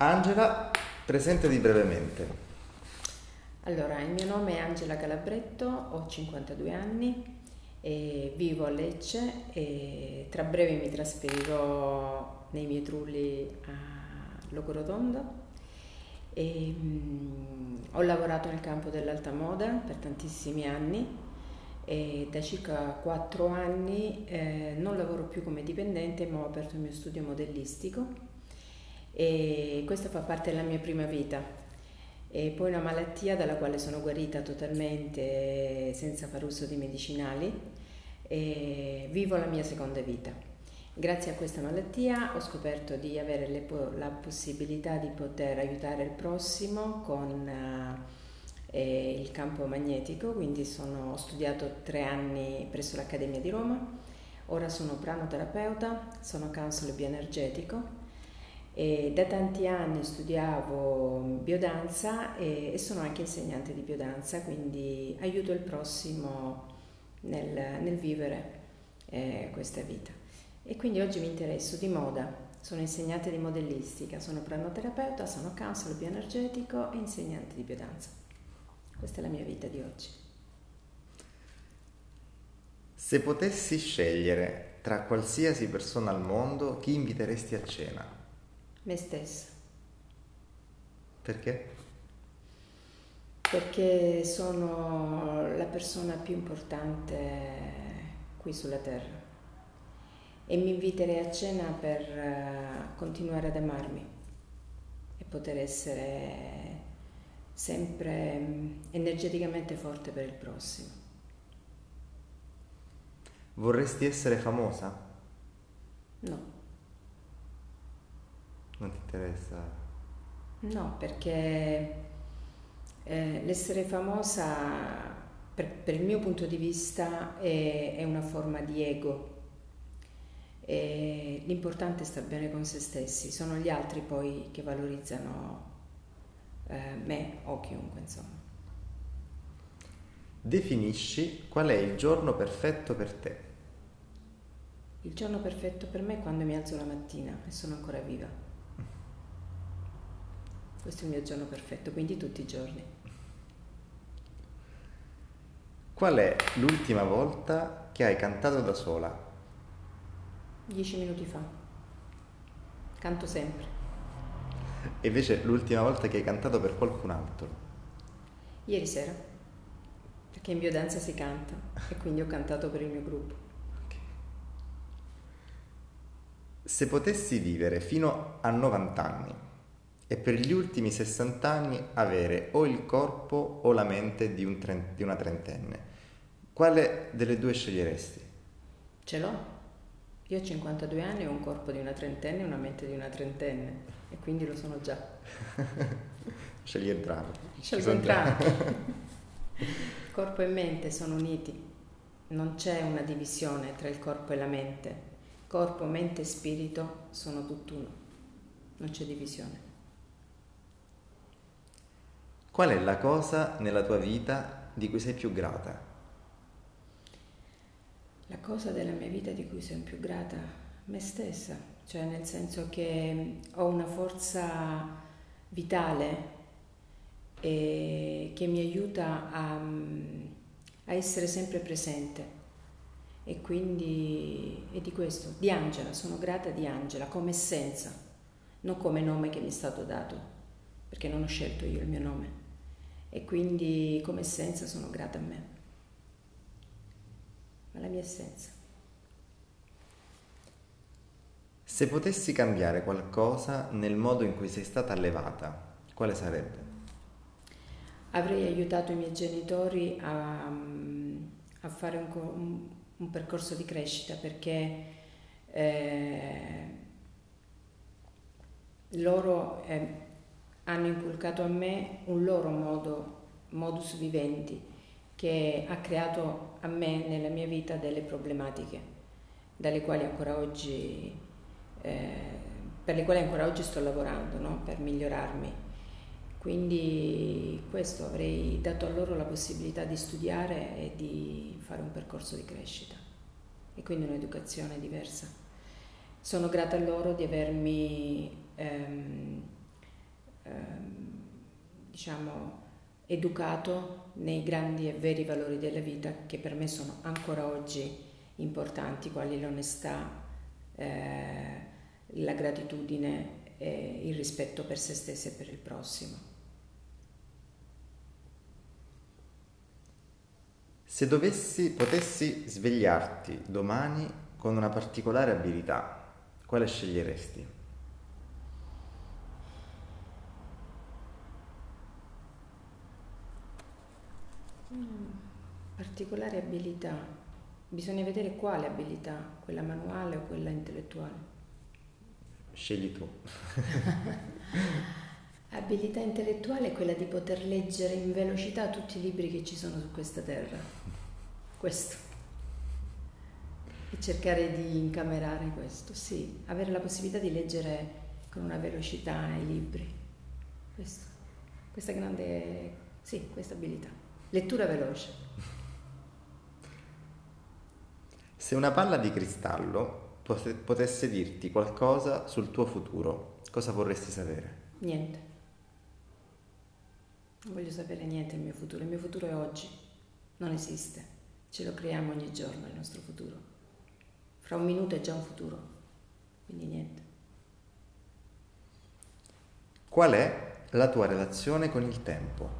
Angela, presentati brevemente. Allora, il mio nome è Angela Calabretto, ho 52 anni, vivo a Lecce e tra breve mi trasferirò nei miei trulli a Logorotondo. E, mh, ho lavorato nel campo dell'alta moda per tantissimi anni e da circa 4 anni eh, non lavoro più come dipendente ma ho aperto il mio studio modellistico e questo fa parte della mia prima vita. E poi una malattia dalla quale sono guarita totalmente senza far uso di medicinali e vivo la mia seconda vita. Grazie a questa malattia ho scoperto di avere le, la possibilità di poter aiutare il prossimo con eh, il campo magnetico, quindi sono, ho studiato tre anni presso l'Accademia di Roma, ora sono pranoterapeuta, sono counselor bioenergetico e da tanti anni studiavo biodanza e, e, sono anche insegnante di biodanza, quindi aiuto il prossimo nel, nel vivere eh, questa vita. E quindi oggi mi interesso di moda, sono insegnante di modellistica, sono pranoterapeuta, sono counselor bioenergetico e insegnante di biodanza. Questa è la mia vita di oggi. Se potessi scegliere tra qualsiasi persona al mondo, chi inviteresti a cena? Me stessa. Perché? Perché sono la persona più importante qui sulla Terra e mi inviterei a cena per eh, continuare ad amarmi e poter essere sempre mm, energeticamente forte per il prossimo. Vorresti essere famosa? No. Non ti interessa? No, perché eh, l'essere famosa, per, per, il mio punto di vista, è, è una forma di ego. E l'importante è stare bene con se stessi, sono gli altri poi che valorizzano eh, me o chiunque, insomma. Definisci qual è il giorno perfetto per te. Il giorno perfetto per me è quando mi alzo la mattina e sono ancora viva. Questo è il mio giorno perfetto, quindi tutti i giorni. Qual è l'ultima volta che hai cantato da sola? Dieci minuti fa. Canto sempre. E invece l'ultima volta che hai cantato per qualcun altro? Ieri sera, perché in biodanza si canta e quindi ho cantato per il mio gruppo. Okay. Se potessi vivere fino a 90 anni, e per gli ultimi 60 anni avere o il corpo o la mente di, un trent- di una trentenne. Quale delle due sceglieresti? Ce l'ho. Io ho 52 anni, ho un corpo di una trentenne e una mente di una trentenne e quindi lo sono già. Scegli entrambi. Scelgo entrambi. corpo e mente sono uniti, non c'è una divisione tra il corpo e la mente. Corpo, mente e spirito sono tutt'uno, non c'è divisione. Qual è la cosa nella tua vita di cui sei più grata? La cosa della mia vita di cui sono più grata? Me stessa, cioè nel senso che ho una forza vitale che mi aiuta a, a essere sempre presente. E quindi è di questo, di Angela, sono grata di Angela come essenza, non come nome che mi è stato dato, perché non ho scelto io il mio nome e quindi come essenza sono grata a me, alla mia essenza. Se potessi cambiare qualcosa nel modo in cui sei stata allevata, quale sarebbe? Avrei aiutato i miei genitori a, a fare un, un, un, percorso di crescita perché eh, loro eh, hanno inculcato a me un loro modo, modus vivendi, che ha creato a me nella mia vita delle problematiche, oggi, eh, per le quali ancora oggi sto lavorando, no? per migliorarmi. Quindi questo avrei dato a loro la possibilità di studiare e di fare un percorso di crescita e quindi un'educazione diversa. Sono grata a loro di avermi ehm, diciamo, educato nei grandi e veri valori della vita che per me sono ancora oggi importanti, quali l'onestà, eh, la gratitudine e il rispetto per se stessi e per il prossimo. Se dovessi, potessi svegliarti domani con una particolare abilità, quale sceglieresti? Particolare abilità. Bisogna vedere quale abilità, quella manuale o quella intellettuale. Scegli tu. Abilità intellettuale è quella di poter leggere in velocità tutti i libri che ci sono su questa terra. Questo. E cercare di incamerare questo, sì. Avere la possibilità di leggere con una velocità i libri. Questo. Questa grande, sì, questa abilità. Lettura veloce. Se una palla di cristallo potesse dirti qualcosa sul tuo futuro, cosa vorresti sapere? Niente. Non voglio sapere niente del mio futuro, il mio futuro è oggi, non esiste, ce lo creiamo ogni giorno il nostro futuro. Fra un minuto è già un futuro, quindi niente. Qual è la tua relazione con il tempo?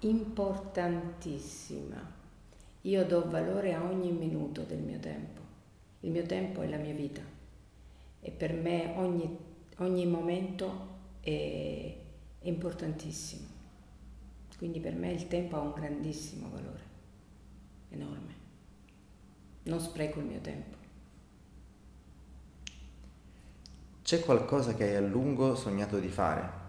Importantissima. Io do valore a ogni minuto del mio tempo. Il mio tempo è la mia vita e per me ogni, ogni momento è, è importantissimo. Quindi per me il tempo ha un grandissimo valore, enorme. Non spreco il mio tempo. C'è qualcosa che hai a lungo sognato di fare?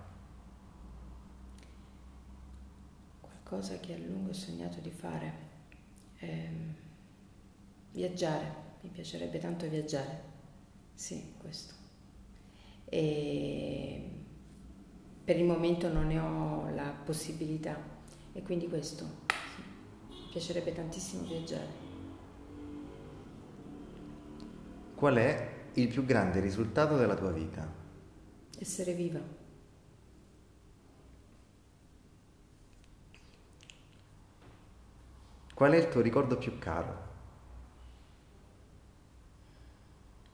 Qualcosa che a lungo ho sognato di fare? Eh, viaggiare, mi piacerebbe tanto viaggiare. Sì, questo. E per il momento non ne ho la possibilità e quindi questo, sì. mi piacerebbe tantissimo viaggiare. Qual è il più grande risultato della tua vita? Essere viva. Qual è il tuo ricordo più caro?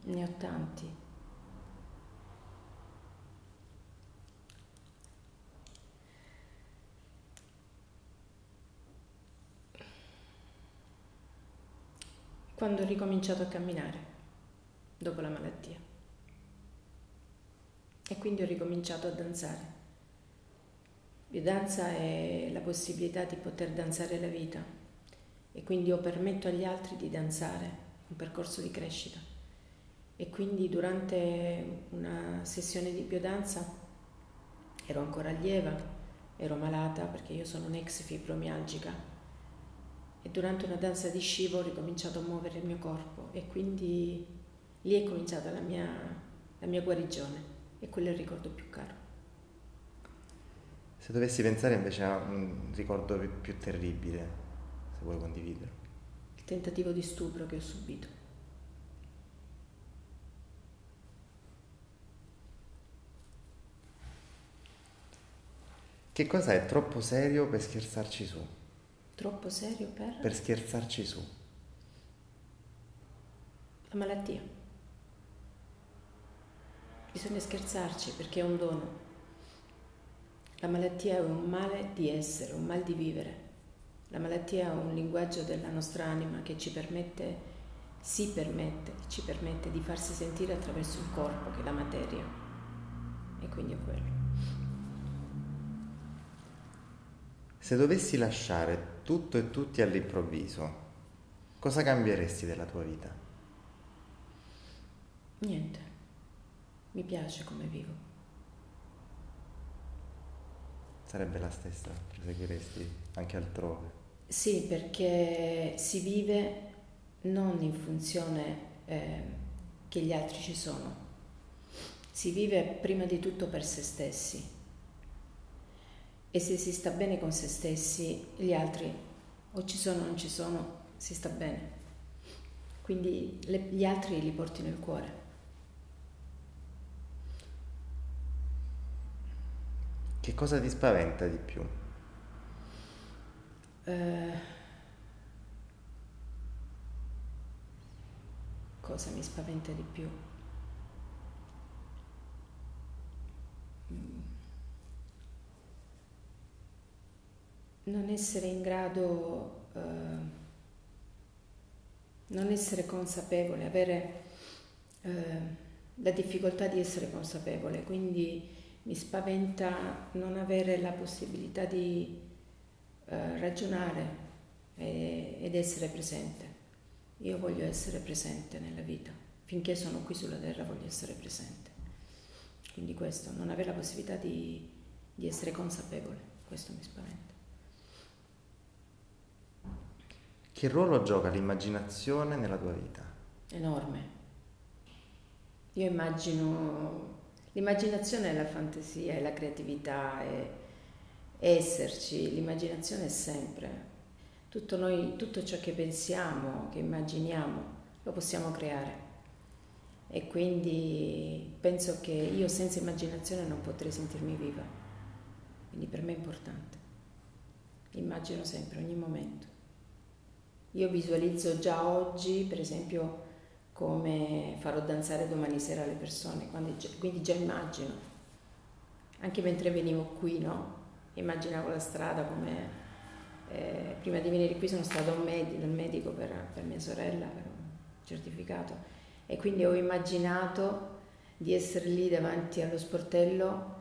Ne ho tanti. quando ho ricominciato a camminare dopo la malattia. E quindi ho ricominciato a danzare. La danza è la possibilità di poter danzare la vita e quindi io permetto agli altri di danzare un percorso di crescita. E quindi durante una sessione di biodanza ero ancora allieva, ero malata perché io sono un'ex fibromialgica e durante una danza di scivo ho ricominciato a muovere il mio corpo e quindi lì è cominciata la mia, la mia guarigione e quello è il ricordo più caro. Se dovessi pensare invece a un ricordo più terribile, vuoi condividerlo. Il tentativo di stupro che ho subito. Che cosa è troppo serio per scherzarci su? Troppo serio per? Per scherzarci su. La malattia. Bisogna scherzarci perché è un dono. La malattia è un male di essere, un mal di vivere. La malattia è un linguaggio della nostra anima che ci permette, si permette, ci permette di farsi sentire attraverso il corpo, che è la materia. E quindi è quello. Se dovessi lasciare tutto e tutti all'improvviso, cosa cambieresti della tua vita? Niente, mi piace come vivo. Sarebbe la stessa, proseguiresti anche altrove? Sì, perché si vive non in funzione eh, che gli altri ci sono, si vive prima di tutto per se stessi e se si sta bene con se stessi, gli altri o ci sono o non ci sono, si sta bene. Quindi le, gli altri li porti nel cuore. Che cosa ti spaventa di più? Eh, cosa mi spaventa di più? Mm. Non essere in grado, eh, non essere consapevole, avere eh, la difficoltà di essere consapevole, quindi mi spaventa non avere la possibilità di eh, ragionare e, ed essere presente. Io voglio essere presente nella vita, finché sono qui sulla terra voglio essere presente. Quindi questo, non avere la possibilità di, di essere consapevole, questo mi spaventa. Che ruolo gioca l'immaginazione nella tua vita? Enorme. Io immagino L'immaginazione è la fantasia, è la creatività, è, esserci, l'immaginazione è sempre. Tutto, noi, tutto ciò che pensiamo, che immaginiamo, lo possiamo creare. E quindi penso che io senza immaginazione non potrei sentirmi viva. Quindi per me è importante. Immagino sempre, ogni momento. Io visualizzo già oggi, per esempio, come farò danzare domani sera le persone, quindi già immagino, anche mentre venivo qui, no? Immaginavo la strada come... Eh, prima di venire qui sono stato dal medico, per, per mia sorella, per un certificato, e quindi ho immaginato di essere lì davanti allo sportello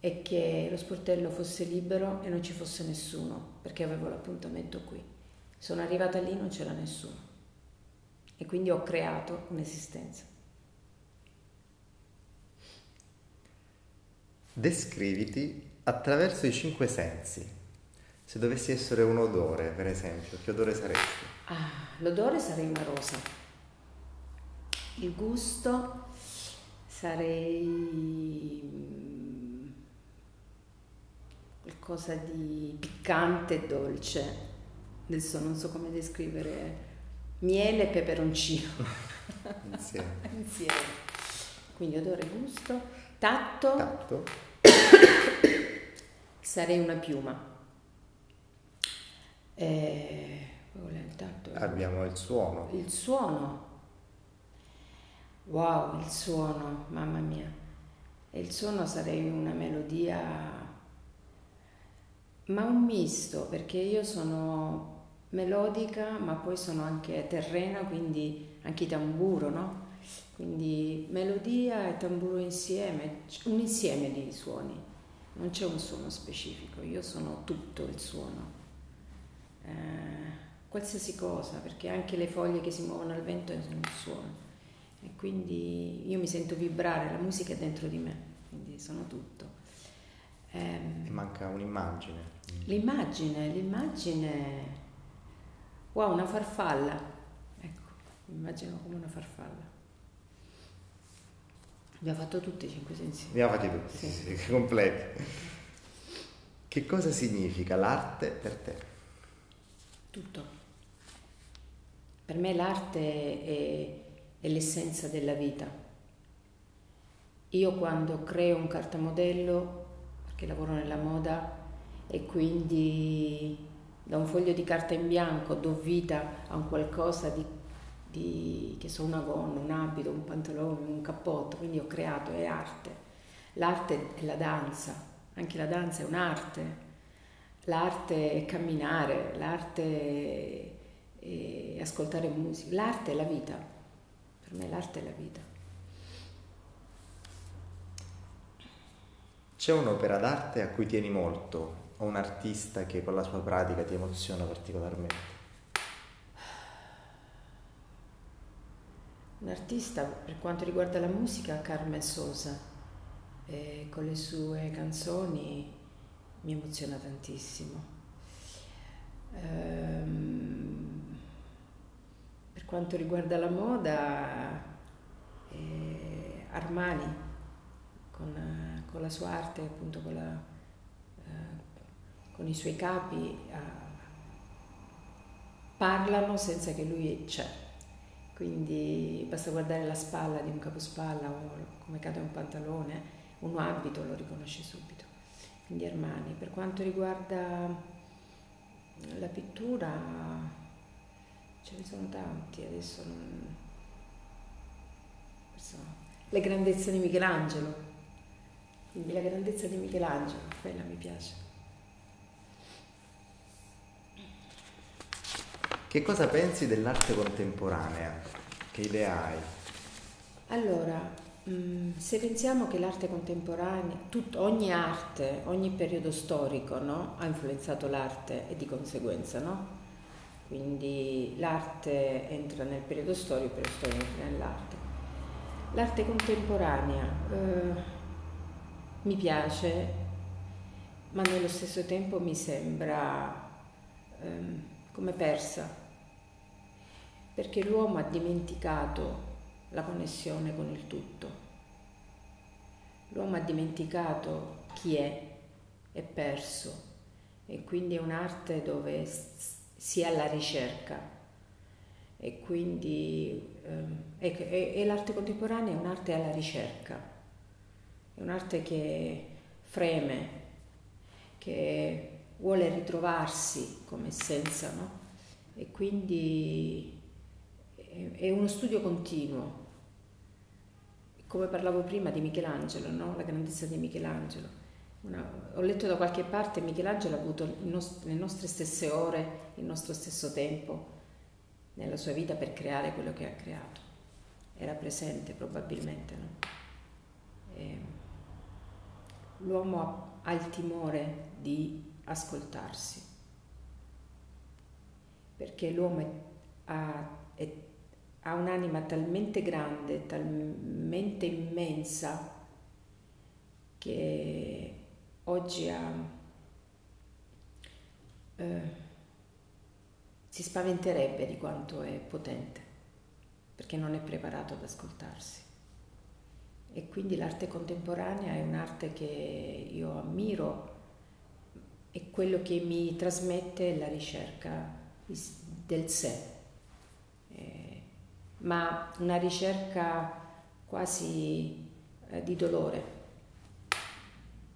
e che lo sportello fosse libero e non ci fosse nessuno, perché avevo l'appuntamento qui. Sono arrivata lì, non c'era nessuno e quindi ho creato un'esistenza. Descriviti attraverso i cinque sensi. Se dovessi essere un odore, per esempio, che odore saresti? Ah, l'odore sarei una rosa. Il gusto sarei mm, qualcosa di piccante e dolce. Adesso non so come descrivere miele e peperoncino. Insieme. Insieme. Quindi odore, gusto, tatto. Tatto. Sarei una piuma. Eh, il tatto. Abbiamo il suono. Il suono. Wow, il suono, mamma mia. Il suono sarei una melodia, ma un misto, perché io sono melodica, ma poi sono anche terrena, quindi anche tamburo, no? Quindi melodia e tamburo insieme, un insieme di suoni, non c'è un suono specifico, io sono tutto il suono. Eh, qualsiasi cosa, perché anche le foglie che si muovono al vento sono un suono. E quindi io mi sento vibrare, la musica è dentro di me, quindi sono tutto. Eh, manca un'immagine. L'immagine, l'immagine Wow, una farfalla. Ecco, immagino come una farfalla. Abbiamo fatto tutti i cinque sensi. Abbiamo fatti tutti, sì. sì, sì, completi. Che cosa significa l'arte per te? Tutto. Per me l'arte è, è l'essenza della vita. Io quando creo un cartamodello, perché lavoro nella moda, e quindi da un foglio di carta in bianco do vita a un qualcosa di, di che so, una gonna, un abito, un pantalone, un cappotto, quindi ho creato, è arte. L'arte è la danza, anche la danza è un'arte. L'arte è camminare, l'arte è ascoltare musica, l'arte è la vita. Per me l'arte è la vita. C'è un'opera d'arte a cui tieni molto o un artista che con la sua pratica ti emoziona particolarmente? Un artista per quanto riguarda la musica, Carmen Sosa, e con le sue canzoni mi emoziona tantissimo. Ehm, per quanto riguarda la moda, eh, Armani, con, con, la sua arte, appunto con la con i suoi capi uh, parlano senza che lui c'è. Quindi basta guardare la spalla di un capospalla o come cade un pantalone, un abito lo riconosce subito. Indy Armani. Per quanto riguarda la pittura, ce ne sono tanti, adesso non... Le grandezze di Michelangelo, quindi la grandezza di Michelangelo, quella mi piace. Che cosa pensi dell'arte contemporanea? Che idea hai? Allora, mm, se pensiamo che l'arte contemporanea, tut, ogni arte, ogni periodo storico no? ha influenzato l'arte e di conseguenza, no? Quindi l'arte entra nel periodo storico, il periodo storico entra nell'arte. L'arte contemporanea eh, mi piace, ma nello stesso tempo mi sembra eh, come persa perché l'uomo ha dimenticato la connessione con il tutto. L'uomo ha dimenticato chi è, è perso e quindi è un'arte dove si è alla ricerca e quindi eh, e, e l'arte contemporanea è un'arte alla ricerca, è un'arte che freme, che vuole ritrovarsi come essenza, no? E quindi è uno studio continuo. Come parlavo prima di Michelangelo, no? la grandezza di Michelangelo. Una, ho letto da qualche parte che Michelangelo ha avuto nost- le nostre stesse ore, il nostro stesso tempo nella sua vita per creare quello che ha creato. Era presente probabilmente. No? l'uomo ha, ha il timore di ascoltarsi, perché l'uomo è, ha, è ha un'anima talmente grande, talmente immensa, che oggi ha, eh, si spaventerebbe di quanto è potente, perché non è preparato ad ascoltarsi. E quindi l'arte contemporanea è un'arte che io ammiro e quello che mi trasmette è la ricerca del sé ma una ricerca quasi eh, di dolore.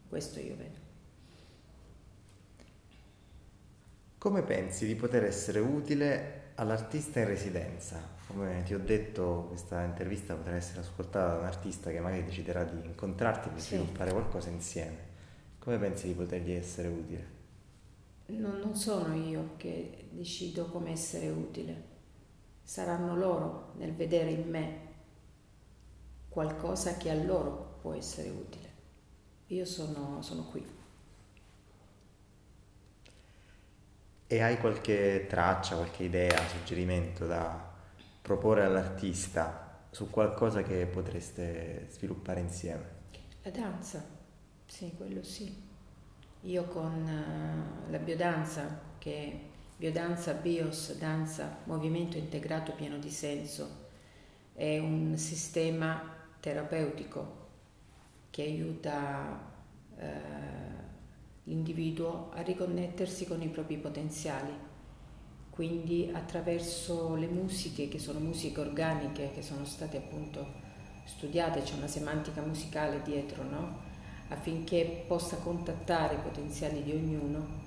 Questo io vedo. Come pensi di poter essere utile all'artista in residenza? Come ti ho detto, questa intervista potrà essere ascoltata da un artista che magari deciderà di incontrarti per sì. sviluppare qualcosa insieme. Come pensi di potergli essere utile? Non, non sono io che decido come essere utile saranno loro nel vedere in me qualcosa che a loro può essere utile. Io sono, sono qui. E hai qualche traccia, qualche idea, suggerimento da proporre all'artista su qualcosa che potreste sviluppare insieme? La danza, sì, quello sì. Io con uh, la biodanza che Biodanza BIOS, danza, movimento integrato pieno di senso, è un sistema terapeutico che aiuta eh, l'individuo a riconnettersi con i propri potenziali. Quindi attraverso le musiche, che sono musiche organiche, che sono state appunto studiate, c'è una semantica musicale dietro, no? affinché possa contattare i potenziali di ognuno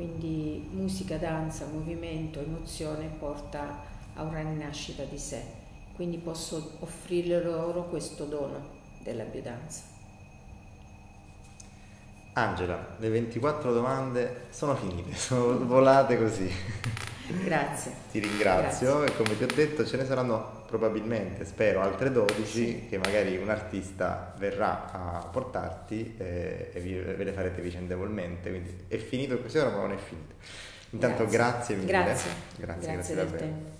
quindi musica, danza, movimento, emozione porta a una rinascita di sé. Quindi posso offrire loro questo dono della biodanza. Angela, le 24 domande sono finite, sono volate così. Grazie. Ti ringrazio Grazie. e come ti ho detto ce ne saranno probabilmente, spero, altre 12 sì. che magari un artista verrà a portarti eh, e vi, ve le farete vicendevolmente. Quindi è finito così, ora ma non è finito. Intanto grazie, grazie mille. Grazie, grazie, grazie, grazie davvero. A te.